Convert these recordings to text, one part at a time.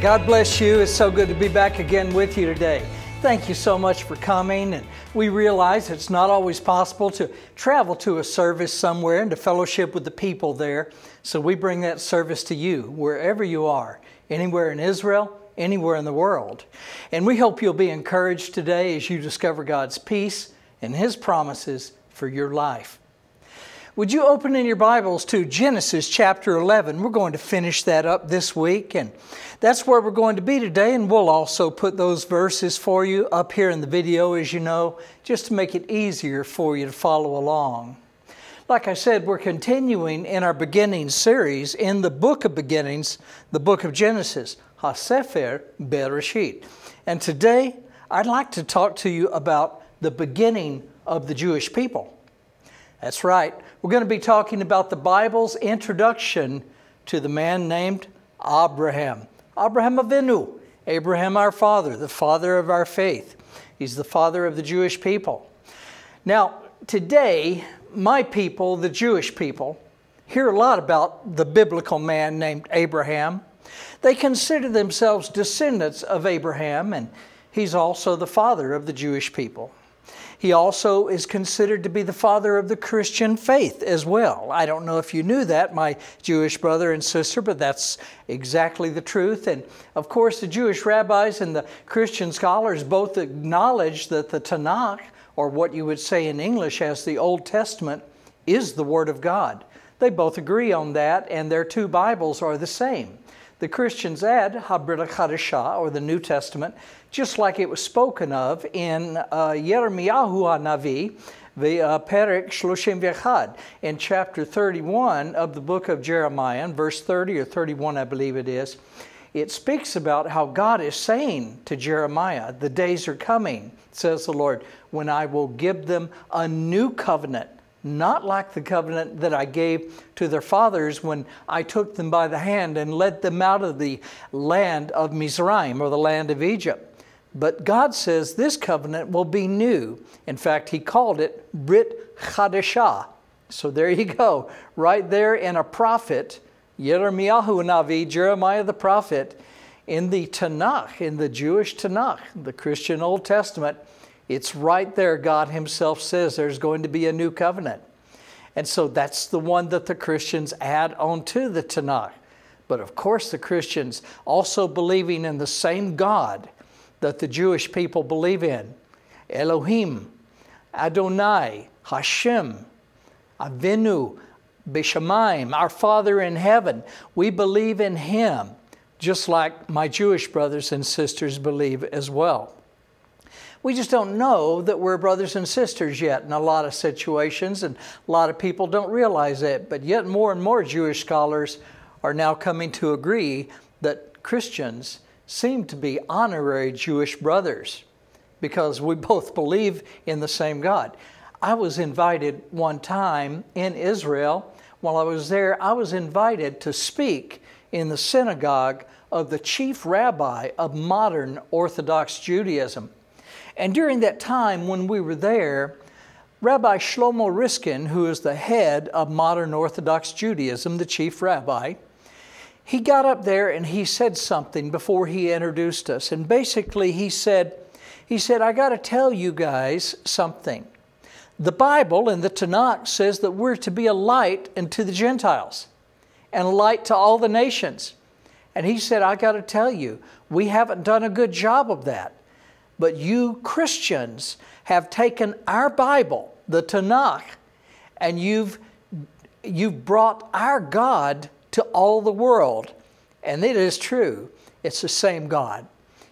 God bless you. It's so good to be back again with you today. Thank you so much for coming. And we realize it's not always possible to travel to a service somewhere and to fellowship with the people there. So we bring that service to you wherever you are, anywhere in Israel, anywhere in the world. And we hope you'll be encouraged today as you discover God's peace and His promises for your life. Would you open in your Bibles to Genesis chapter 11? We're going to finish that up this week, and that's where we're going to be today. And we'll also put those verses for you up here in the video, as you know, just to make it easier for you to follow along. Like I said, we're continuing in our beginning series in the book of beginnings, the book of Genesis, HaSefer Bereshit. And today, I'd like to talk to you about the beginning of the Jewish people. That's right. We're going to be talking about the Bible's introduction to the man named Abraham. Abraham Avinu, Abraham our father, the father of our faith. He's the father of the Jewish people. Now, today, my people, the Jewish people, hear a lot about the biblical man named Abraham. They consider themselves descendants of Abraham, and he's also the father of the Jewish people. He also is considered to be the father of the Christian faith as well. I don't know if you knew that, my Jewish brother and sister, but that's exactly the truth. And of course, the Jewish rabbis and the Christian scholars both acknowledge that the Tanakh, or what you would say in English as the Old Testament, is the Word of God. They both agree on that, and their two Bibles are the same. The Christians add Habrit Chadashah, or the New Testament, just like it was spoken of in uh, Yirmiyahu HaNavi, the uh, Perek Shloshim Vechad, in chapter 31 of the book of Jeremiah, in verse 30 or 31, I believe it is. It speaks about how God is saying to Jeremiah, The days are coming, says the Lord, when I will give them a new covenant not like the covenant that I gave to their fathers when I took them by the hand and led them out of the land of Mizraim or the land of Egypt. But God says this covenant will be new. In fact, He called it Brit Chadashah. So there you go, right there in a prophet, Yirmiyahu Navi, Jeremiah the prophet, in the Tanakh, in the Jewish Tanakh, the Christian Old Testament it's right there, God Himself says there's going to be a new covenant. And so that's the one that the Christians add onto the Tanakh. But of course, the Christians also believing in the same God that the Jewish people believe in Elohim, Adonai, Hashem, Avinu, Bishamayim, our Father in heaven. We believe in Him, just like my Jewish brothers and sisters believe as well. We just don't know that we're brothers and sisters yet in a lot of situations, and a lot of people don't realize it. But yet, more and more Jewish scholars are now coming to agree that Christians seem to be honorary Jewish brothers because we both believe in the same God. I was invited one time in Israel. While I was there, I was invited to speak in the synagogue of the chief rabbi of modern Orthodox Judaism. And during that time when we were there, Rabbi Shlomo Riskin, who is the head of modern Orthodox Judaism, the chief rabbi, he got up there and he said something before he introduced us. And basically, he said, he said, I got to tell you guys something. The Bible and the Tanakh says that we're to be a light unto the Gentiles and a light to all the nations. And he said, I got to tell you, we haven't done a good job of that. But you Christians have taken our Bible, the Tanakh, and you've, you've brought our God to all the world. And it is true. It's the same God.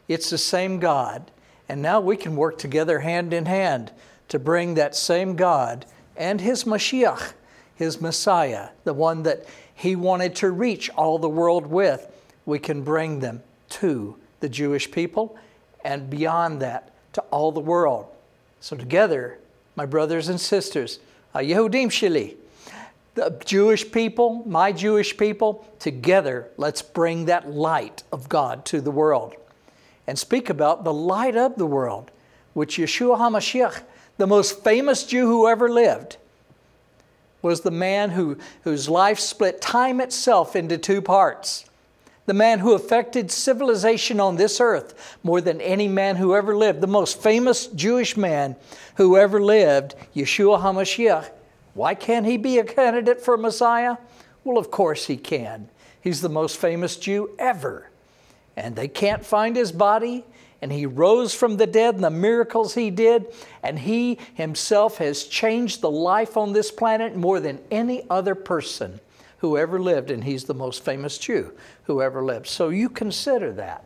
It's the same God. And now we can work together hand in hand to bring that same God and His Mashiach, His Messiah, the one that He wanted to reach all the world with, we can bring them to the Jewish people and beyond that to all the world. So, together, my brothers and sisters, Yehudim Shili, the Jewish people, my Jewish people, together, let's bring that light of God to the world and speak about the light of the world, which Yeshua HaMashiach, the most famous Jew who ever lived, was the man who, whose life split time itself into two parts the man who affected civilization on this earth more than any man who ever lived, the most famous Jewish man who ever lived, Yeshua HaMashiach. Why can't he be a candidate for Messiah? Well, of course he can. He's the most famous Jew ever. And they can't find his body, and he rose from the dead and the miracles he did, and he himself has changed the life on this planet more than any other person who ever lived, and he's the most famous Jew who ever lived. So you consider that.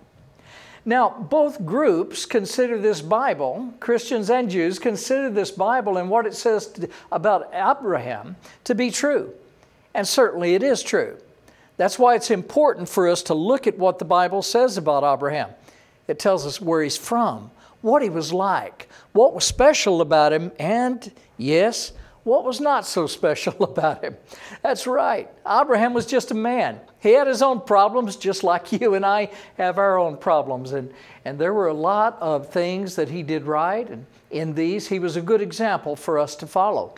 Now, both groups consider this Bible, Christians and Jews, consider this Bible and what it says to, about Abraham to be true. And certainly it is true. That's why it's important for us to look at what the Bible says about Abraham. It tells us where he's from, what he was like, what was special about him, and yes, what was not so special about him? That's right. Abraham was just a man. He had his own problems, just like you and I have our own problems. And, and there were a lot of things that he did right. And in these, he was a good example for us to follow.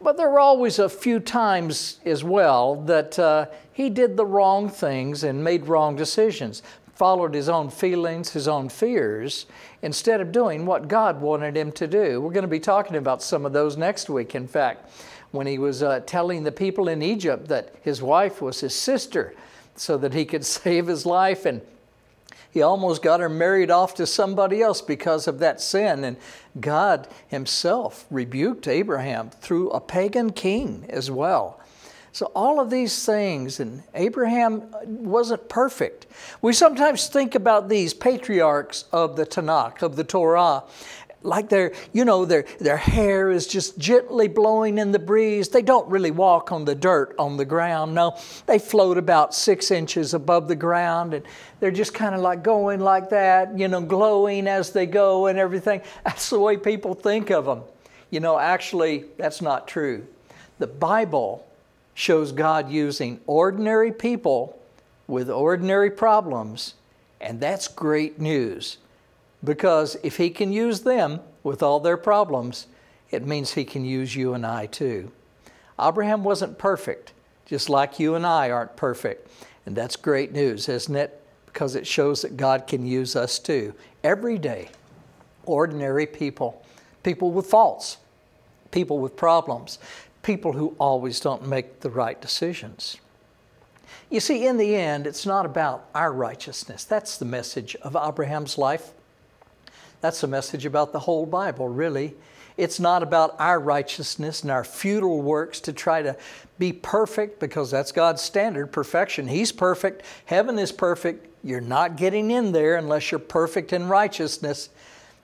But there were always a few times as well that uh, he did the wrong things and made wrong decisions followed his own feelings, his own fears, instead of doing what God wanted him to do. We're going to be talking about some of those next week, in fact, when he was uh, telling the people in Egypt that his wife was his sister so that he could save his life. And he almost got her married off to somebody else because of that sin. And God Himself rebuked Abraham through a pagan king as well. So, all of these things, and Abraham uh, wasn't perfect. We sometimes think about these patriarchs of the Tanakh, of the Torah, like their, you know, their, their hair is just gently blowing in the breeze. They don't really walk on the dirt on the ground. No, they float about six inches above the ground and they're just kind of like going like that, you know, glowing as they go and everything. That's the way people think of them. You know, actually, that's not true. The Bible shows God using ordinary people with ordinary problems, and that's great news. Because if He can use them with all their problems, it means He can use you and I too. Abraham wasn't perfect, just like you and I aren't perfect. And that's great news, isn't it? Because it shows that God can use us too. Every day, ordinary people, people with faults, people with problems, people who always don't make the right decisions. You see, in the end, it's not about our righteousness. That's the message of Abraham's life. That's the message about the whole Bible, really. It's not about our righteousness and our futile works to try to be perfect because that's God's standard perfection. He's perfect, heaven is perfect. You're not getting in there unless you're perfect in righteousness.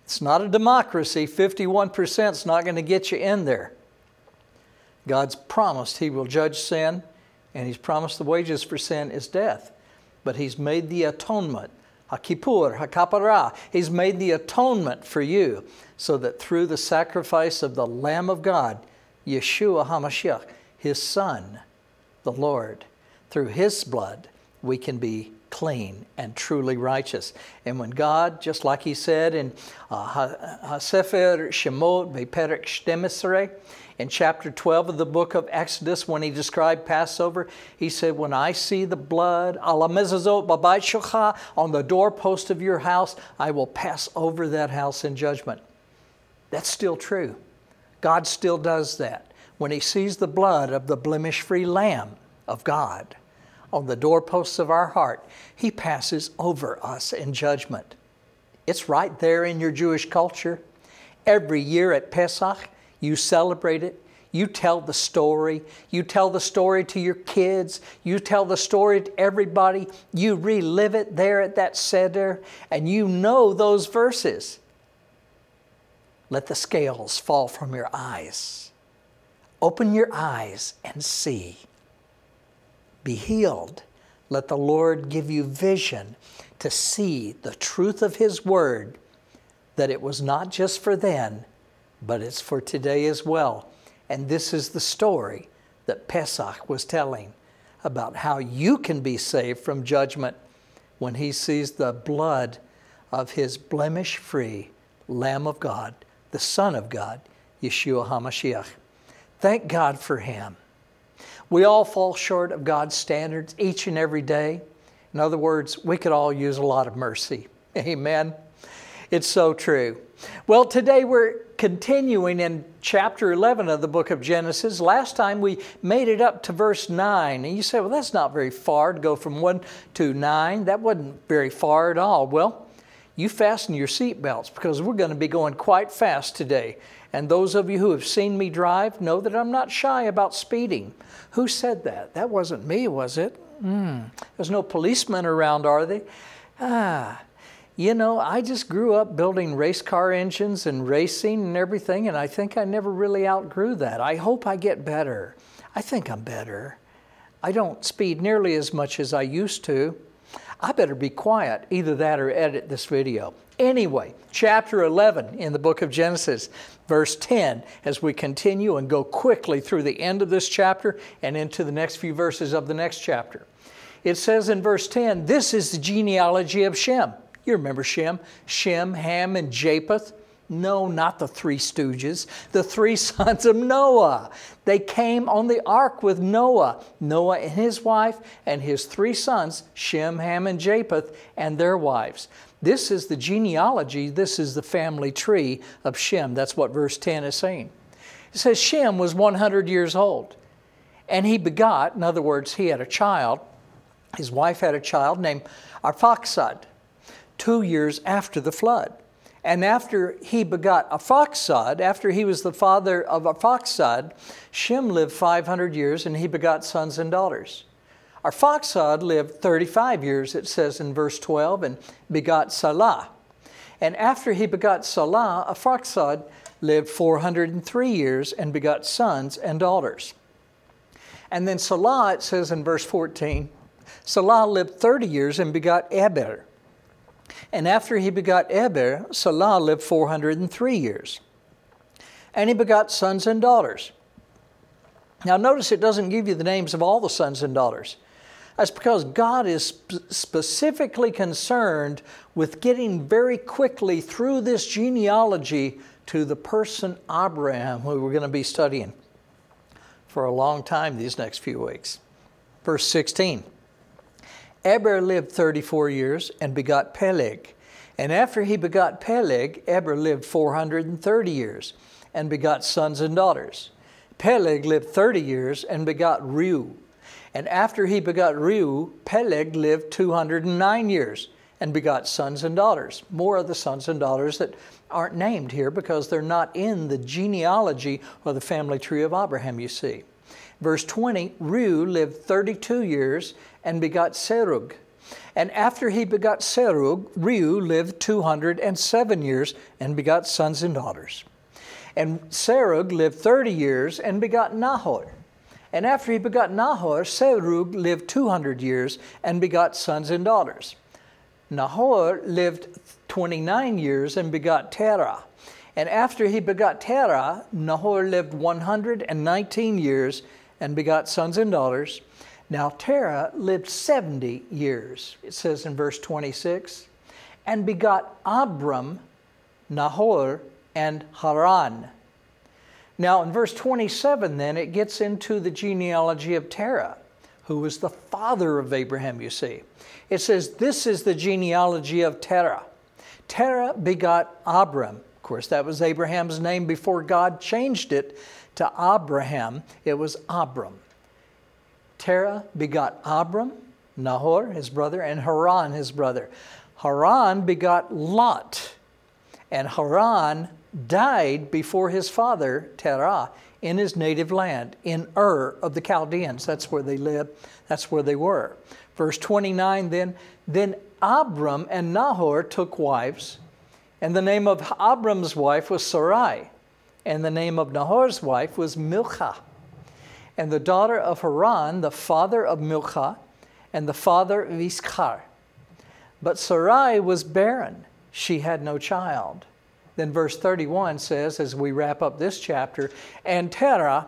It's not a democracy. 51% is not going to get you in there. God's promised He will judge sin, and He's promised the wages for sin is death. But He's made the atonement, HaKippur, Hakapara. He's made the atonement for you so that through the sacrifice of the Lamb of God, Yeshua HaMashiach, His Son, the Lord, through His blood, we can be clean and truly righteous. And when God, just like He said in uh, Sefer Shemot, Beperek Shtemesre, in chapter 12 of the book of Exodus, when he described Passover, he said, When I see the blood on the doorpost of your house, I will pass over that house in judgment. That's still true. God still does that. When he sees the blood of the blemish free Lamb of God on the doorposts of our heart, he passes over us in judgment. It's right there in your Jewish culture. Every year at Pesach, you celebrate it. You tell the story. You tell the story to your kids. You tell the story to everybody. You relive it there at that center, and you know those verses. Let the scales fall from your eyes. Open your eyes and see. Be healed. Let the Lord give you vision to see the truth of His Word, that it was not just for then, but it's for today as well. And this is the story that Pesach was telling about how you can be saved from judgment when he sees the blood of his blemish free Lamb of God, the Son of God, Yeshua HaMashiach. Thank God for him. We all fall short of God's standards each and every day. In other words, we could all use a lot of mercy. Amen. It's so true. Well, today we're continuing in chapter 11 of the book of Genesis. Last time we made it up to verse 9. And you say, well, that's not very far to go from 1 to 9. That wasn't very far at all. Well, you fasten your seatbelts because we're going to be going quite fast today. And those of you who have seen me drive know that I'm not shy about speeding. Who said that? That wasn't me, was it? Mm. There's no policemen around, are they? Ah, you know, I just grew up building race car engines and racing and everything, and I think I never really outgrew that. I hope I get better. I think I'm better. I don't speed nearly as much as I used to. I better be quiet, either that or edit this video. Anyway, chapter 11 in the book of Genesis, verse 10, as we continue and go quickly through the end of this chapter and into the next few verses of the next chapter. It says in verse 10, This is the genealogy of Shem. You remember Shem, Shem, Ham, and Japheth. No, not the three stooges, the three sons of Noah. They came on the ark with Noah, Noah and his wife, and his three sons, Shem, Ham, and Japheth, and their wives. This is the genealogy, this is the family tree of Shem. That's what verse 10 is saying. It says Shem was 100 years old, and he begot, in other words, he had a child. His wife had a child named Arphaxad two years after the flood. And after he begot Arphaxad, after he was the father of Arphaxad, Shem lived 500 years and he begot sons and daughters. Arphaxad lived 35 years, it says in verse 12, and begot Salah. And after he begot Salah, a Arphaxad lived 403 years and begot sons and daughters. And then Salah, it says in verse 14, Salah lived 30 years and begot Eber. And after he begot Eber, Salah lived 403 years. And he begot sons and daughters. Now, notice it doesn't give you the names of all the sons and daughters. That's because God is sp- specifically concerned with getting very quickly through this genealogy to the person Abraham, who we're going to be studying for a long time these next few weeks. Verse 16. Eber lived 34 years and begot Peleg. And after he begot Peleg, Eber lived 430 years and begot sons and daughters. Peleg lived 30 years and begot Reu. And after he begot Reu, Peleg lived 209 years and begot sons and daughters. More of the sons and daughters that aren't named here because they're not in the genealogy or the family tree of Abraham, you see. Verse 20 Reu lived 32 years and begot Serug. And after he begot Serug, Reu lived 207 years and begot sons and daughters. And Serug lived 30 years and begot Nahor. And after he begot Nahor, Serug lived 200 years and begot sons and daughters. Nahor lived 29 years and begot Terah. And after he begot Terah, Nahor lived 119 years and begot sons and daughters. Now Terah lived 70 years, it says in verse 26, and begot Abram, Nahor, and Haran. Now in verse 27, then, it gets into the genealogy of Terah, who was the father of Abraham, you see. It says, This is the genealogy of Terah. Terah begot Abram. Course, that was Abraham's name before God changed it to Abraham. It was Abram. Terah begot Abram, Nahor, his brother, and Haran, his brother. Haran begot Lot, and Haran died before his father, Terah, in his native land, in Ur of the Chaldeans. That's where they lived, that's where they were. Verse 29 then, then Abram and Nahor took wives, and the name of Abram's wife was Sarai, and the name of Nahor's wife was Milcah and the daughter of Haran, the father of Milcah, and the father of Iscah. But Sarai was barren, she had no child. Then verse 31 says, as we wrap up this chapter, and Terah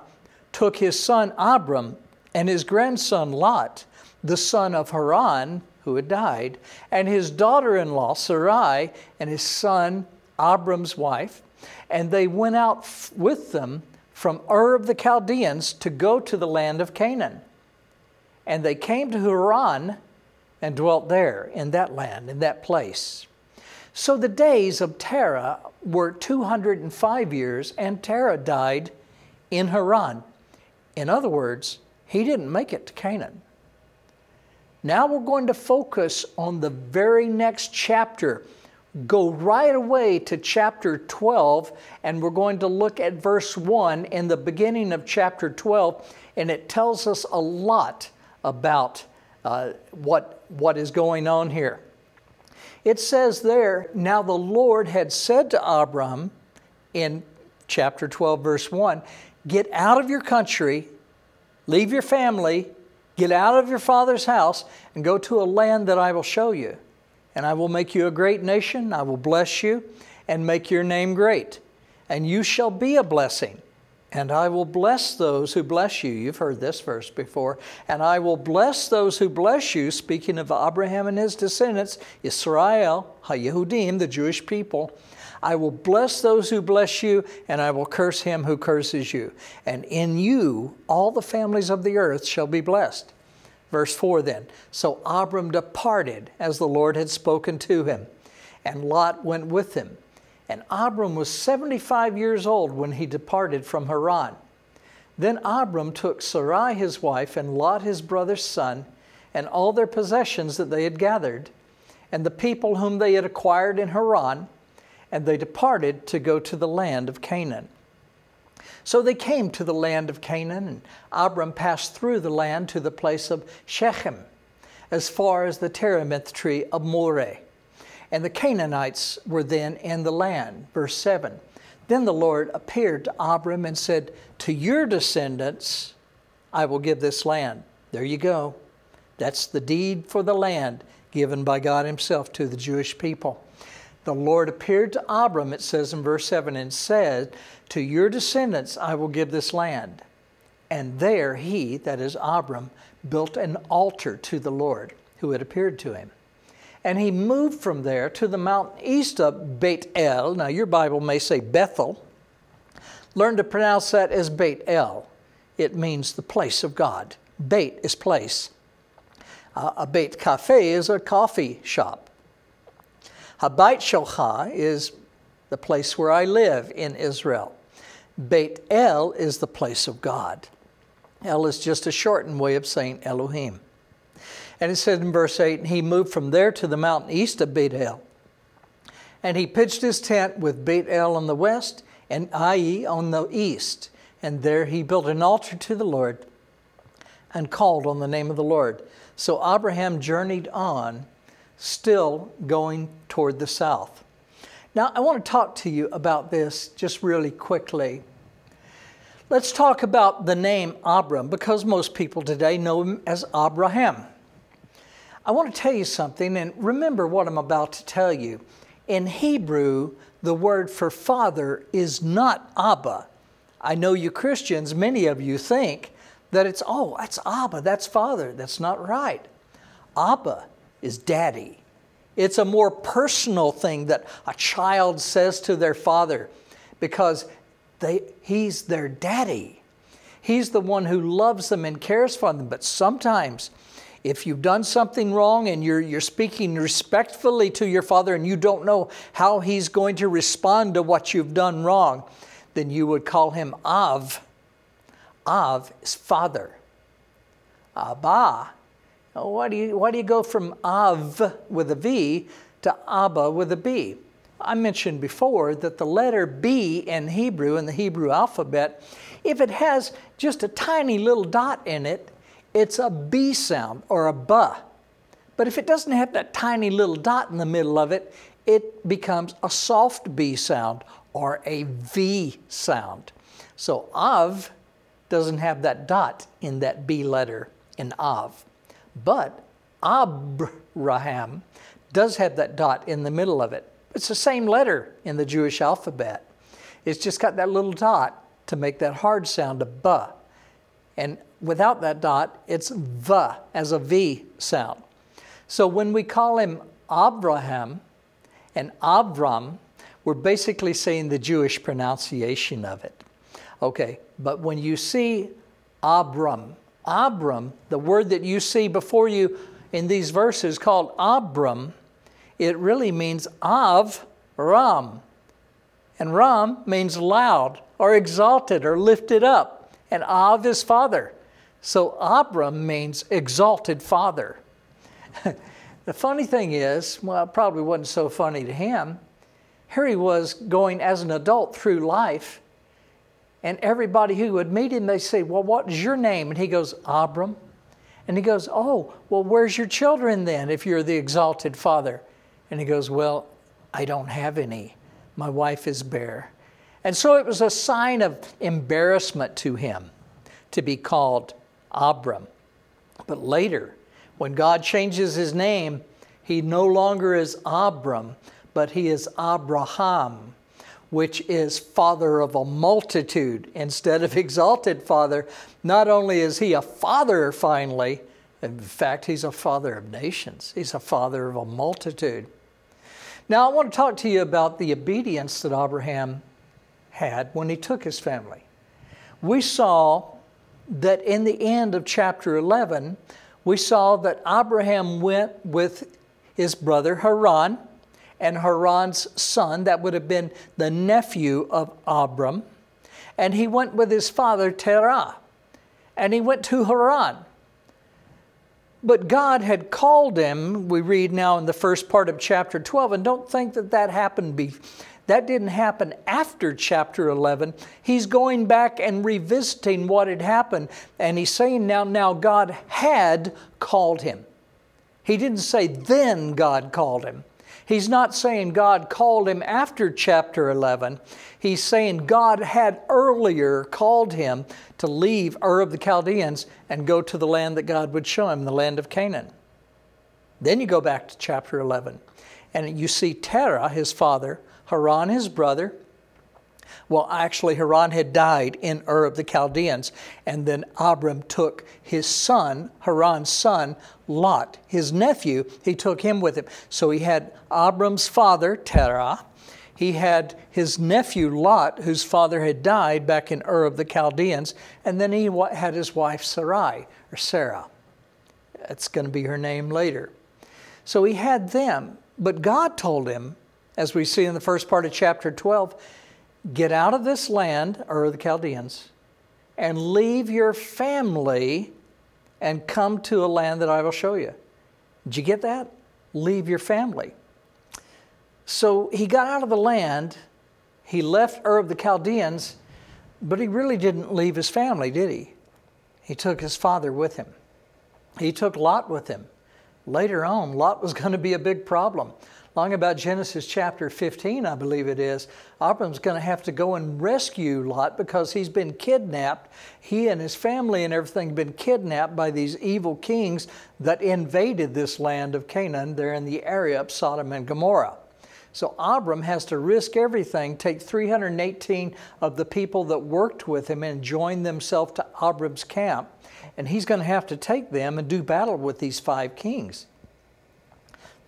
took his son Abram and his grandson Lot, the son of Haran, who had died, and his daughter in law Sarai, and his son Abram's wife, and they went out with them from Ur of the Chaldeans to go to the land of Canaan. And they came to Haran, and dwelt there in that land, in that place. So the days of Terah were 205 years, and Terah died in Haran. In other words, he didn't make it to Canaan. Now we're going to focus on the very next chapter. Go right away to chapter 12, and we're going to look at verse 1 in the beginning of chapter 12, and it tells us a lot about uh, what, what is going on here. It says there, Now the Lord had said to Abram in chapter 12, verse 1, Get out of your country, leave your family, get out of your father's house, and go to a land that I will show you. And I will make you a great nation, I will bless you, and make your name great. And you shall be a blessing. And I will bless those who bless you. You've heard this verse before. And I will bless those who bless you, speaking of Abraham and his descendants, Israel, HaYehudim, the Jewish people. I will bless those who bless you, and I will curse him who curses you. And in you all the families of the earth shall be blessed. Verse 4 then So Abram departed as the Lord had spoken to him, and Lot went with him. And Abram was 75 years old when he departed from Haran. Then Abram took Sarai his wife and Lot his brother's son and all their possessions that they had gathered and the people whom they had acquired in Haran, and they departed to go to the land of Canaan. So they came to the land of Canaan, and Abram passed through the land to the place of Shechem, as far as the terebinth tree of Moreh. And the Canaanites were then in the land. Verse 7. Then the Lord appeared to Abram and said, To your descendants I will give this land. There you go. That's the deed for the land given by God Himself to the Jewish people. The Lord appeared to Abram, it says in verse 7, and said, To your descendants I will give this land. And there he, that is Abram, built an altar to the Lord who had appeared to him. And he moved from there to the mountain east of Beit El. Now, your Bible may say Bethel. Learn to pronounce that as Beit El. It means the place of God. Beit is place. Uh, a Beit Cafe is a coffee shop. Habayit Shelcha is the place where I live in Israel. Beit El is the place of God. El is just a shortened way of saying Elohim. And it said in verse 8, and he moved from there to the mountain east of Beit El. And he pitched his tent with Beit El on the west and Ai on the east. And there he built an altar to the Lord and called on the name of the Lord. So Abraham journeyed on, still going toward the south. Now, I want to talk to you about this just really quickly. Let's talk about the name Abram because most people today know him as Abraham. I want to tell you something, and remember what I'm about to tell you. In Hebrew, the word for father is not Abba. I know you Christians, many of you think that it's, oh, that's Abba, that's father. That's not right. Abba is daddy. It's a more personal thing that a child says to their father because they, he's their daddy. He's the one who loves them and cares for them. But sometimes if you've done something wrong and you're, you're speaking respectfully to your father and you don't know how he's going to respond to what you've done wrong, then you would call him Av. Av is father. Abba. Why do you, why do you go from Av with a V to Abba with a B? I mentioned before that the letter B in Hebrew, in the Hebrew alphabet, if it has just a tiny little dot in it, it's a B sound or a buh. But if it doesn't have that tiny little dot in the middle of it, it becomes a soft B sound or a V sound. So Av doesn't have that dot in that B letter in Av. But Abraham does have that dot in the middle of it. It's the same letter in the Jewish alphabet. It's just got that little dot to make that hard sound of buh. And without that dot, it's V as a V sound. So when we call him Abraham and Abram, we're basically saying the Jewish pronunciation of it. Okay, but when you see Abram, Abram, the word that you see before you in these verses called Abram, it really means Av Ram. And Ram means loud or exalted or lifted up. And Av is father. So Abram means exalted father. the funny thing is, well, it probably wasn't so funny to him. Here he was going as an adult through life, and everybody who would meet him, they say, Well, what is your name? And he goes, Abram. And he goes, Oh, well, where's your children then if you're the exalted father? And he goes, Well, I don't have any. My wife is bare. And so it was a sign of embarrassment to him to be called Abram. But later, when God changes his name, he no longer is Abram, but he is Abraham, which is father of a multitude instead of exalted father. Not only is he a father finally, in fact, he's a father of nations, he's a father of a multitude. Now, I want to talk to you about the obedience that Abraham had when he took his family. We saw that in the end of chapter 11, we saw that Abraham went with his brother Haran and Haran's son, that would have been the nephew of Abram, and he went with his father Terah, and he went to Haran. But God had called him, we read now in the first part of chapter 12, and don't think that that happened be, that didn't happen after chapter 11. He's going back and revisiting what had happened, and he's saying now, now God had called him. He didn't say then God called him. He's not saying God called him after chapter 11. He's saying God had earlier called him to leave Ur of the Chaldeans and go to the land that God would show him, the land of Canaan. Then you go back to chapter 11, and you see Terah, his father, Haran, his brother. Well, actually, Haran had died in Ur of the Chaldeans, and then Abram took his son, Haran's son, Lot, his nephew, he took him with him. So he had Abram's father, Terah. He had his nephew Lot, whose father had died back in Ur of the Chaldeans, and then he had his wife Sarai, or Sarah. That's going to be her name later. So he had them, but God told him as we see in the first part of chapter 12, get out of this land, or the Chaldeans, and leave your family and come to a land that I will show you. Did you get that? Leave your family. So he got out of the land, he left Ur of the Chaldeans, but he really didn't leave his family, did he? He took his father with him. He took Lot with him. Later on, Lot was going to be a big problem long about Genesis chapter 15, I believe it is, Abram's going to have to go and rescue Lot because he's been kidnapped. He and his family and everything have been kidnapped by these evil kings that invaded this land of Canaan. They're in the area of Sodom and Gomorrah. So Abram has to risk everything, take 318 of the people that worked with him and join themselves to Abram's camp. And he's going to have to take them and do battle with these five kings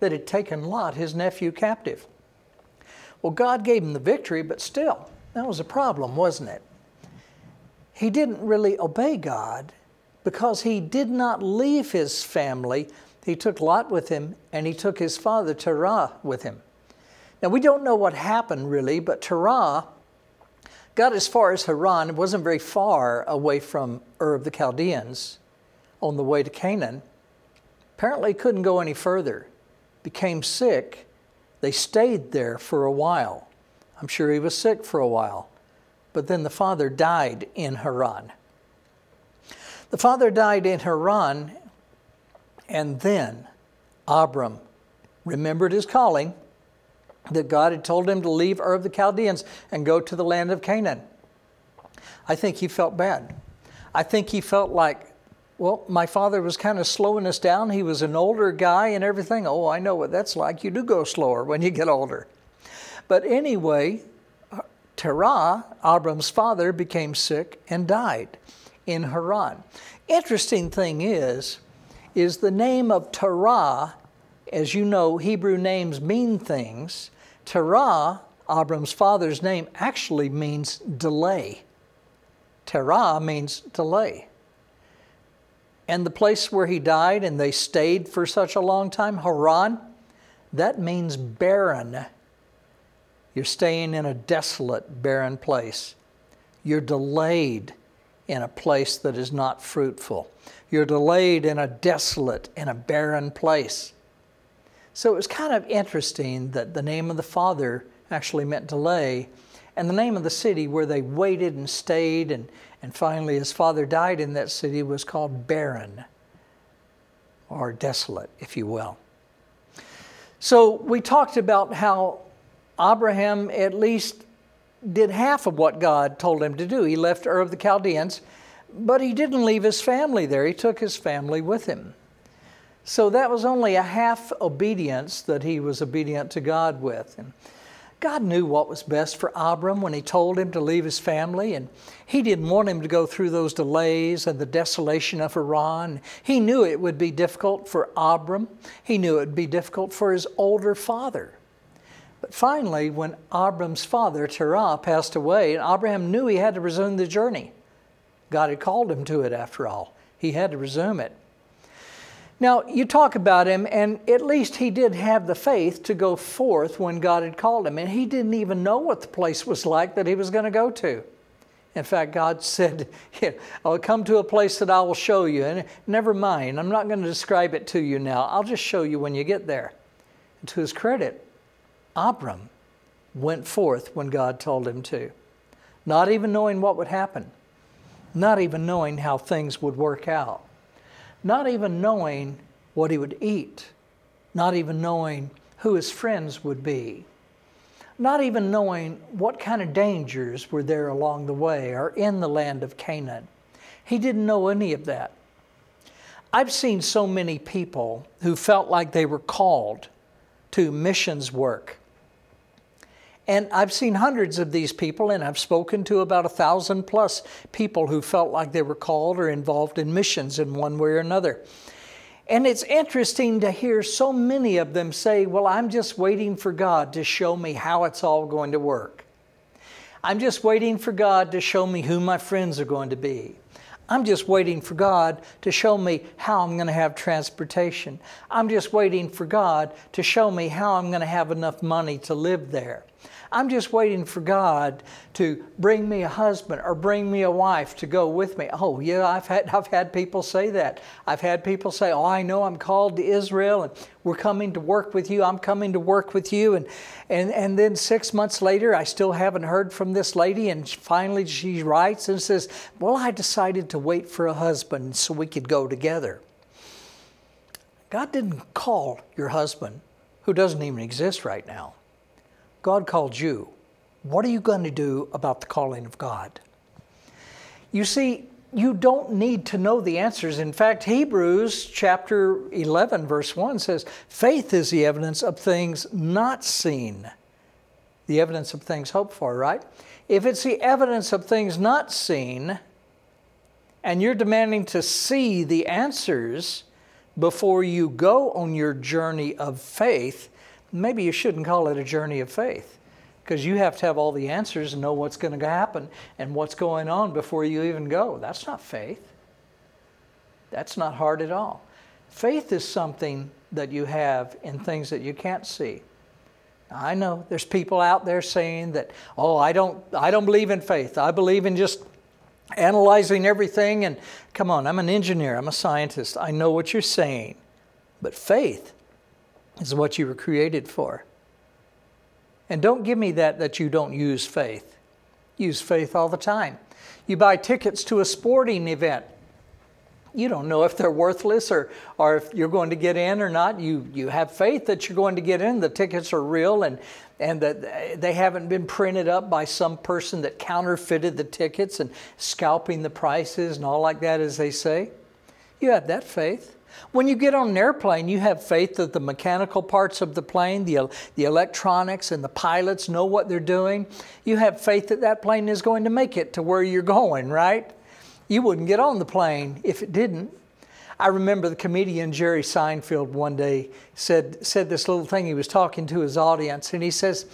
that had taken Lot, his nephew, captive. Well, God gave him the victory, but still, that was a problem, wasn't it? He didn't really obey God because he did not leave his family. He took Lot with him and he took his father Terah with him. Now, we don't know what happened really, but Terah got as far as Haran. It wasn't very far away from Ur of the Chaldeans on the way to Canaan. Apparently, couldn't go any further became sick, they stayed there for a while. I'm sure he was sick for a while. But then the father died in Haran. The father died in Haran, and then Abram remembered his calling that God had told him to leave Ur of the Chaldeans and go to the land of Canaan. I think he felt bad. I think he felt like well, my father was kind of slowing us down. He was an older guy and everything. Oh, I know what that's like. You do go slower when you get older. But anyway, Terah, Abram's father, became sick and died in Haran. Interesting thing is, is the name of Terah, as you know, Hebrew names mean things. Terah, Abram's father's name, actually means delay. Terah means delay. And the place where he died and they stayed for such a long time, Haran, that means barren. You're staying in a desolate, barren place. You're delayed in a place that is not fruitful. You're delayed in a desolate, in a barren place. So it was kind of interesting that the name of the Father actually meant delay, and the name of the city where they waited and stayed, and, and finally his father died in that city was called Barren, or desolate, if you will. So we talked about how Abraham at least did half of what God told him to do. He left Ur of the Chaldeans, but he didn't leave his family there. He took his family with him. So that was only a half obedience that he was obedient to God with. And God knew what was best for Abram when he told him to leave his family, and he didn't want him to go through those delays and the desolation of Haran. He knew it would be difficult for Abram. He knew it would be difficult for his older father. But finally, when Abram's father, Terah, passed away, and Abraham knew he had to resume the journey, God had called him to it after all. He had to resume it. Now, you talk about him, and at least he did have the faith to go forth when God had called him. And he didn't even know what the place was like that he was going to go to. In fact, God said, I'll come to a place that I will show you. And never mind, I'm not going to describe it to you now. I'll just show you when you get there. And to his credit, Abram went forth when God told him to, not even knowing what would happen, not even knowing how things would work out, not even knowing what he would eat, not even knowing who his friends would be, not even knowing what kind of dangers were there along the way or in the land of Canaan. He didn't know any of that. I've seen so many people who felt like they were called to missions work and I've seen hundreds of these people, and I've spoken to about a thousand plus people who felt like they were called or involved in missions in one way or another. And it's interesting to hear so many of them say, Well, I'm just waiting for God to show me how it's all going to work. I'm just waiting for God to show me who my friends are going to be. I'm just waiting for God to show me how I'm going to have transportation. I'm just waiting for God to show me how I'm going to have enough money to live there. I'm just waiting for God to bring me a husband or bring me a wife to go with me. Oh, yeah, I've had, I've had people say that. I've had people say, Oh, I know I'm called to Israel and we're coming to work with you. I'm coming to work with you. And, and, and then six months later, I still haven't heard from this lady. And finally, she writes and says, Well, I decided to wait for a husband so we could go together. God didn't call your husband, who doesn't even exist right now. God called you. What are you going to do about the calling of God? You see, you don't need to know the answers. In fact, Hebrews chapter 11, verse 1 says, Faith is the evidence of things not seen, the evidence of things hoped for, right? If it's the evidence of things not seen, and you're demanding to see the answers before you go on your journey of faith, maybe you shouldn't call it a journey of faith because you have to have all the answers and know what's going to happen and what's going on before you even go. That's not faith. That's not hard at all. Faith is something that you have in things that you can't see. I know there's people out there saying that, oh, I don't, I don't believe in faith. I believe in just analyzing everything. And come on, I'm an engineer, I'm a scientist. I know what you're saying. But faith is what you were created for. And don't give me that that you don't use faith. Use faith all the time. You buy tickets to a sporting event. You don't know if they're worthless or, or if you're going to get in or not. You, you have faith that you're going to get in. The tickets are real and, and that they haven't been printed up by some person that counterfeited the tickets and scalping the prices and all like that, as they say. You have that faith. When you get on an airplane, you have faith that the mechanical parts of the plane, the, the electronics, and the pilots know what they're doing. You have faith that that plane is going to make it to where you're going, right? You wouldn't get on the plane if it didn't. I remember the comedian Jerry Seinfeld one day said, said this little thing. He was talking to his audience, and he says,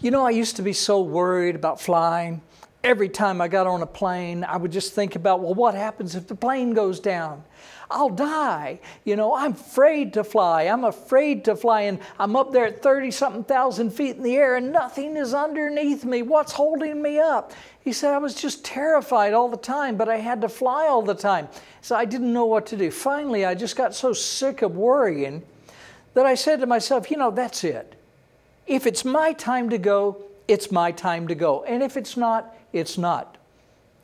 You know, I used to be so worried about flying Every time I got on a plane, I would just think about, well, what happens if the plane goes down? I'll die. You know, I'm afraid to fly. I'm afraid to fly. And I'm up there at 30 something thousand feet in the air and nothing is underneath me. What's holding me up? He said, I was just terrified all the time, but I had to fly all the time. So I didn't know what to do. Finally, I just got so sick of worrying that I said to myself, you know, that's it. If it's my time to go, it's my time to go. And if it's not, it's not.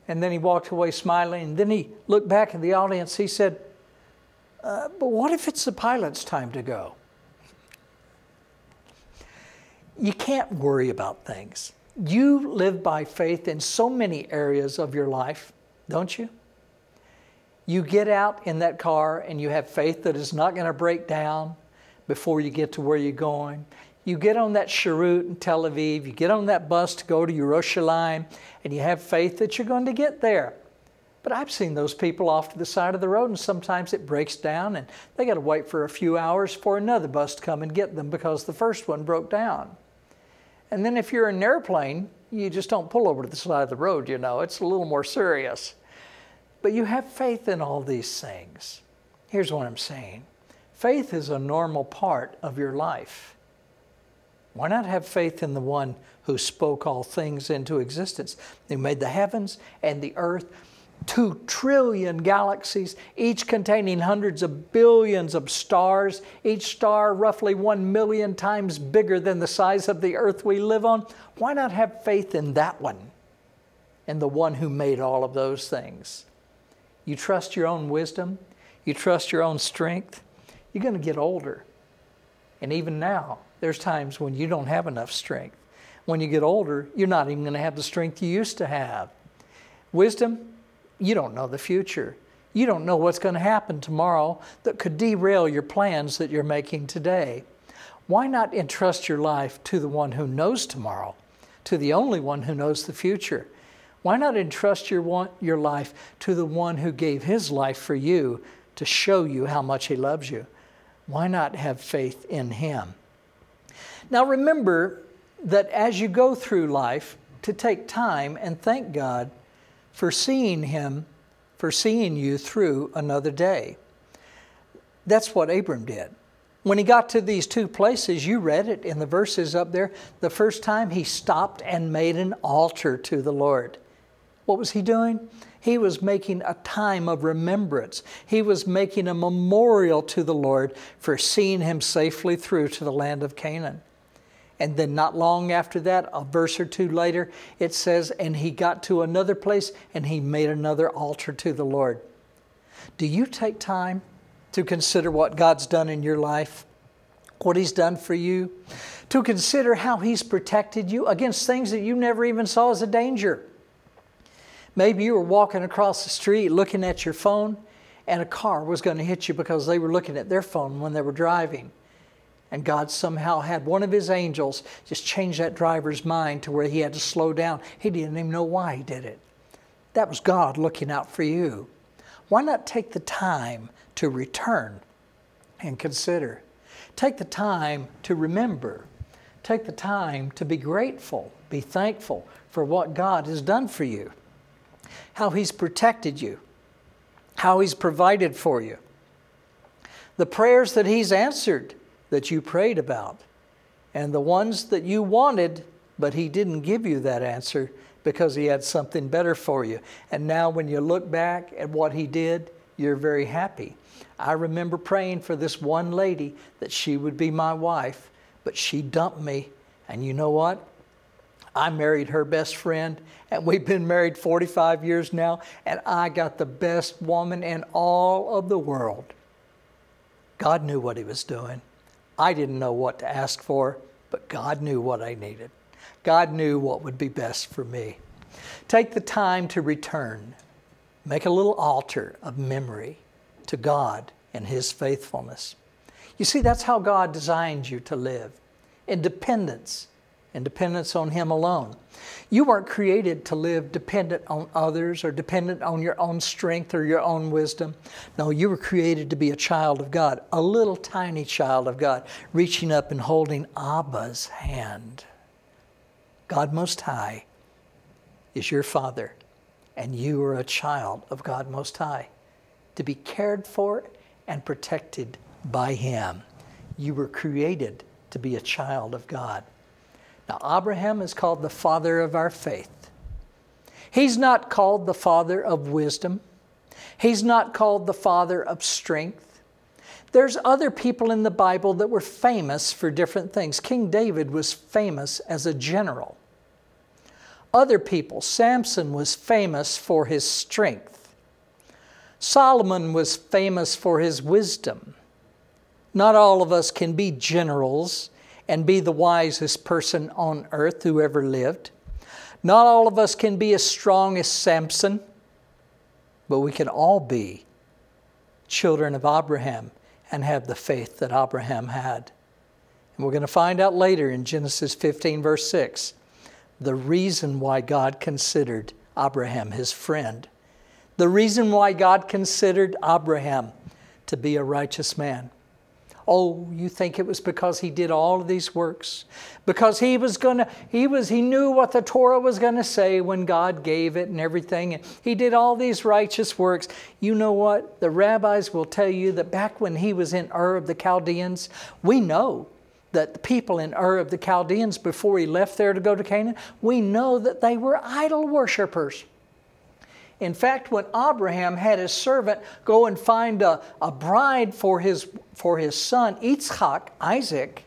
And then he walked away smiling. And then he looked back at the audience. He said, uh, But what if it's the pilot's time to go? You can't worry about things. You live by faith in so many areas of your life, don't you? You get out in that car and you have faith that it's not going to break down before you get to where you're going. You get on that Sharut in Tel Aviv, you get on that bus to go to Yerushalayim, and you have faith that you're going to get there. But I've seen those people off to the side of the road, and sometimes it breaks down, and they got to wait for a few hours for another bus to come and get them because the first one broke down. And then if you're in an airplane, you just don't pull over to the side of the road, you know, it's a little more serious. But you have faith in all these things. Here's what I'm saying faith is a normal part of your life. Why not have faith in the one who spoke all things into existence, who made the heavens and the earth, two trillion galaxies, each containing hundreds of billions of stars, each star roughly one million times bigger than the size of the earth we live on? Why not have faith in that one and the one who made all of those things? You trust your own wisdom, you trust your own strength, you're going to get older. And even now, there's times when you don't have enough strength. When you get older, you're not even going to have the strength you used to have. Wisdom, you don't know the future. You don't know what's going to happen tomorrow that could derail your plans that you're making today. Why not entrust your life to the one who knows tomorrow, to the only one who knows the future? Why not entrust your, your life to the one who gave his life for you to show you how much he loves you? Why not have faith in him? Now remember that as you go through life, to take time and thank God for seeing Him, for seeing you through another day. That's what Abram did. When he got to these two places, you read it in the verses up there. The first time he stopped and made an altar to the Lord. What was he doing? He was making a time of remembrance. He was making a memorial to the Lord for seeing him safely through to the land of Canaan. And then, not long after that, a verse or two later, it says, And he got to another place and he made another altar to the Lord. Do you take time to consider what God's done in your life, what He's done for you, to consider how He's protected you against things that you never even saw as a danger? Maybe you were walking across the street looking at your phone, and a car was going to hit you because they were looking at their phone when they were driving. And God somehow had one of his angels just change that driver's mind to where he had to slow down. He didn't even know why he did it. That was God looking out for you. Why not take the time to return and consider? Take the time to remember. Take the time to be grateful, be thankful for what God has done for you, how He's protected you, how He's provided for you, the prayers that He's answered that you prayed about, and the ones that you wanted, but He didn't give you that answer because He had something better for you. And now, when you look back at what He did, you're very happy. I remember praying for this one lady that she would be my wife, but she dumped me. And you know what? I married her best friend, and we've been married 45 years now, and I got the best woman in all of the world. God knew what He was doing. I didn't know what to ask for, but God knew what I needed. God knew what would be best for me. Take the time to return. Make a little altar of memory to God and His faithfulness. You see, that's how God designed you to live in dependence and dependence on Him alone. You weren't created to live dependent on others or dependent on your own strength or your own wisdom. No, you were created to be a child of God, a little tiny child of God, reaching up and holding Abba's hand. God Most High is your Father, and you are a child of God Most High, to be cared for and protected by Him. You were created to be a child of God. Now, Abraham is called the father of our faith. He's not called the father of wisdom. He's not called the father of strength. There's other people in the Bible that were famous for different things. King David was famous as a general. Other people, Samson was famous for his strength. Solomon was famous for his wisdom. Not all of us can be generals and be the wisest person on earth who ever lived. Not all of us can be as strong as Samson, but we can all be children of Abraham and have the faith that Abraham had. And we're going to find out later in Genesis 15, verse 6, the reason why God considered Abraham his friend. The reason why God considered Abraham to be a righteous man. Oh, you think it was because he did all of these works? Because he was gonna, he was, he knew what the Torah was gonna say when God gave it and everything. And he did all these righteous works. You know what? The rabbis will tell you that back when he was in Ur of the Chaldeans, we know that the people in Ur of the Chaldeans, before he left there to go to Canaan, we know that they were idol worshippers. In fact, when Abraham had his servant go and find a, a bride for his, for his son, Yitzchak, Isaac,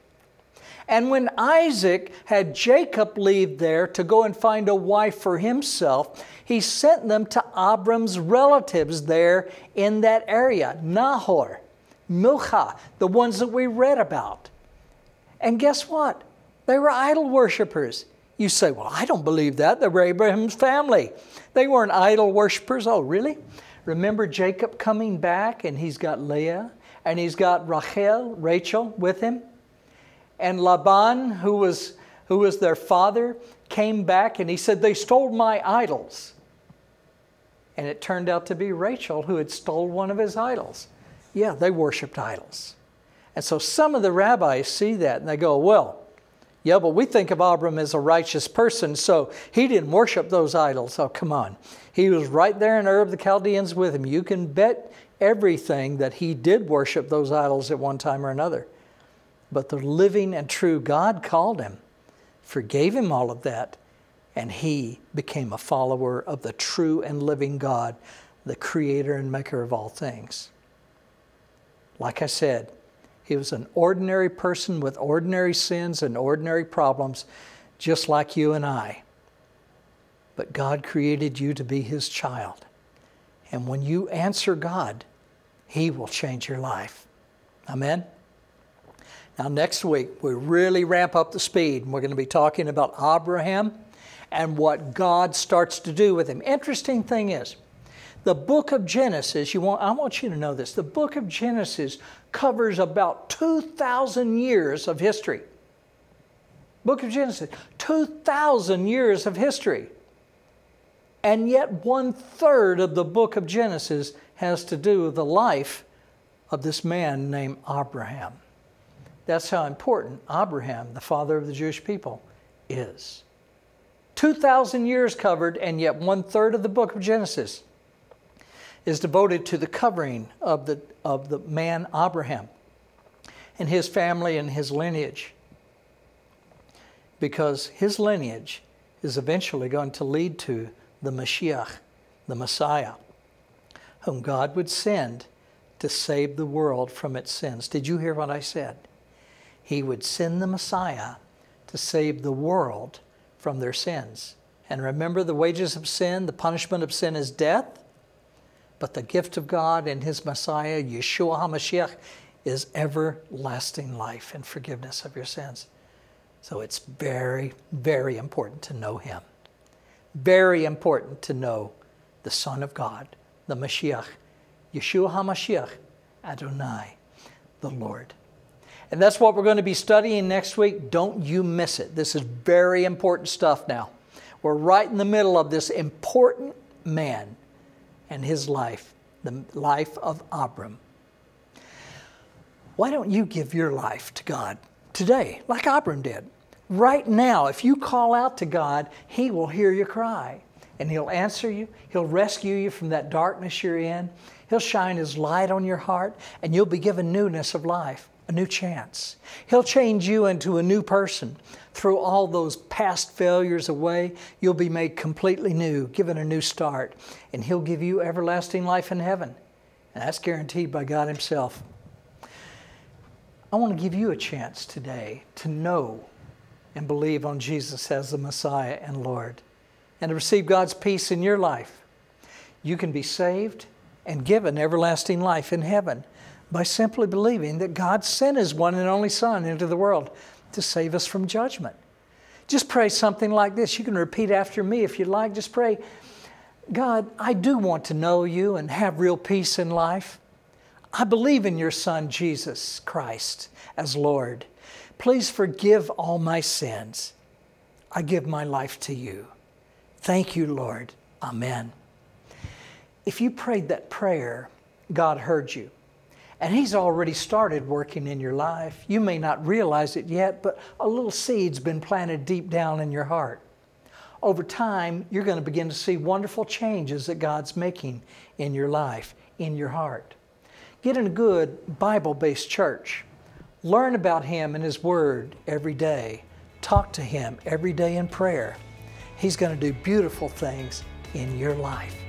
and when Isaac had Jacob leave there to go and find a wife for himself, he sent them to Abram's relatives there in that area Nahor, Milcah, the ones that we read about. And guess what? They were idol worshippers. You say, Well, I don't believe that. They were Abraham's family. They weren't idol worshippers. Oh, really? Remember Jacob coming back and he's got Leah and he's got Rachel, Rachel with him? And Laban, who was, who was their father, came back and he said, They stole my idols. And it turned out to be Rachel who had stole one of his idols. Yeah, they worshiped idols. And so some of the rabbis see that and they go, Well, yeah, but we think of Abram as a righteous person, so he didn't worship those idols. Oh, come on. He was right there in Ur of the Chaldeans with him. You can bet everything that he did worship those idols at one time or another. But the living and true God called him, forgave him all of that, and he became a follower of the true and living God, the creator and maker of all things. Like I said, he was an ordinary person with ordinary sins and ordinary problems, just like you and I. But God created you to be His child. And when you answer God, He will change your life. Amen? Now, next week, we really ramp up the speed. And we're going to be talking about Abraham and what God starts to do with him. Interesting thing is, the book of Genesis, you want, I want you to know this. The book of Genesis covers about 2,000 years of history. Book of Genesis, 2,000 years of history. And yet, one third of the book of Genesis has to do with the life of this man named Abraham. That's how important Abraham, the father of the Jewish people, is. 2,000 years covered, and yet one third of the book of Genesis is devoted to the covering of the, of the man Abraham and his family and his lineage. Because his lineage is eventually going to lead to the Mashiach, the Messiah, whom God would send to save the world from its sins. Did you hear what I said? He would send the Messiah to save the world from their sins. And remember, the wages of sin, the punishment of sin is death. But the gift of God and His Messiah, Yeshua HaMashiach, is everlasting life and forgiveness of your sins. So it's very, very important to know Him. Very important to know the Son of God, the Mashiach, Yeshua HaMashiach, Adonai, the Lord. And that's what we're going to be studying next week. Don't you miss it. This is very important stuff now. We're right in the middle of this important man and his life, the life of Abram. Why don't you give your life to God today, like Abram did? Right now, if you call out to God, He will hear your cry. and He'll answer you. He'll rescue you from that darkness you're in. He'll shine His light on your heart, and you'll be given newness of life, a new chance. He'll change you into a new person. Throw all those past failures away. You'll be made completely new, given a new start, and He'll give you everlasting life in heaven. And that's guaranteed by God Himself. I want to give you a chance today to know and believe on Jesus as the Messiah and Lord and to receive God's peace in your life. You can be saved and given everlasting life in heaven by simply believing that God sent His one and only Son into the world to save us from judgment. Just pray something like this. You can repeat after me if you'd like. Just pray, God, I do want to know you and have real peace in life. I believe in your Son, Jesus Christ, as Lord. Please forgive all my sins. I give my life to you. Thank you, Lord. Amen. If you prayed that prayer, God heard you. And He's already started working in your life. You may not realize it yet, but a little seed's been planted deep down in your heart. Over time, you're going to begin to see wonderful changes that God's making in your life, in your heart. Get in a good Bible based church. Learn about Him and His Word every day. Talk to Him every day in prayer. He's going to do beautiful things in your life.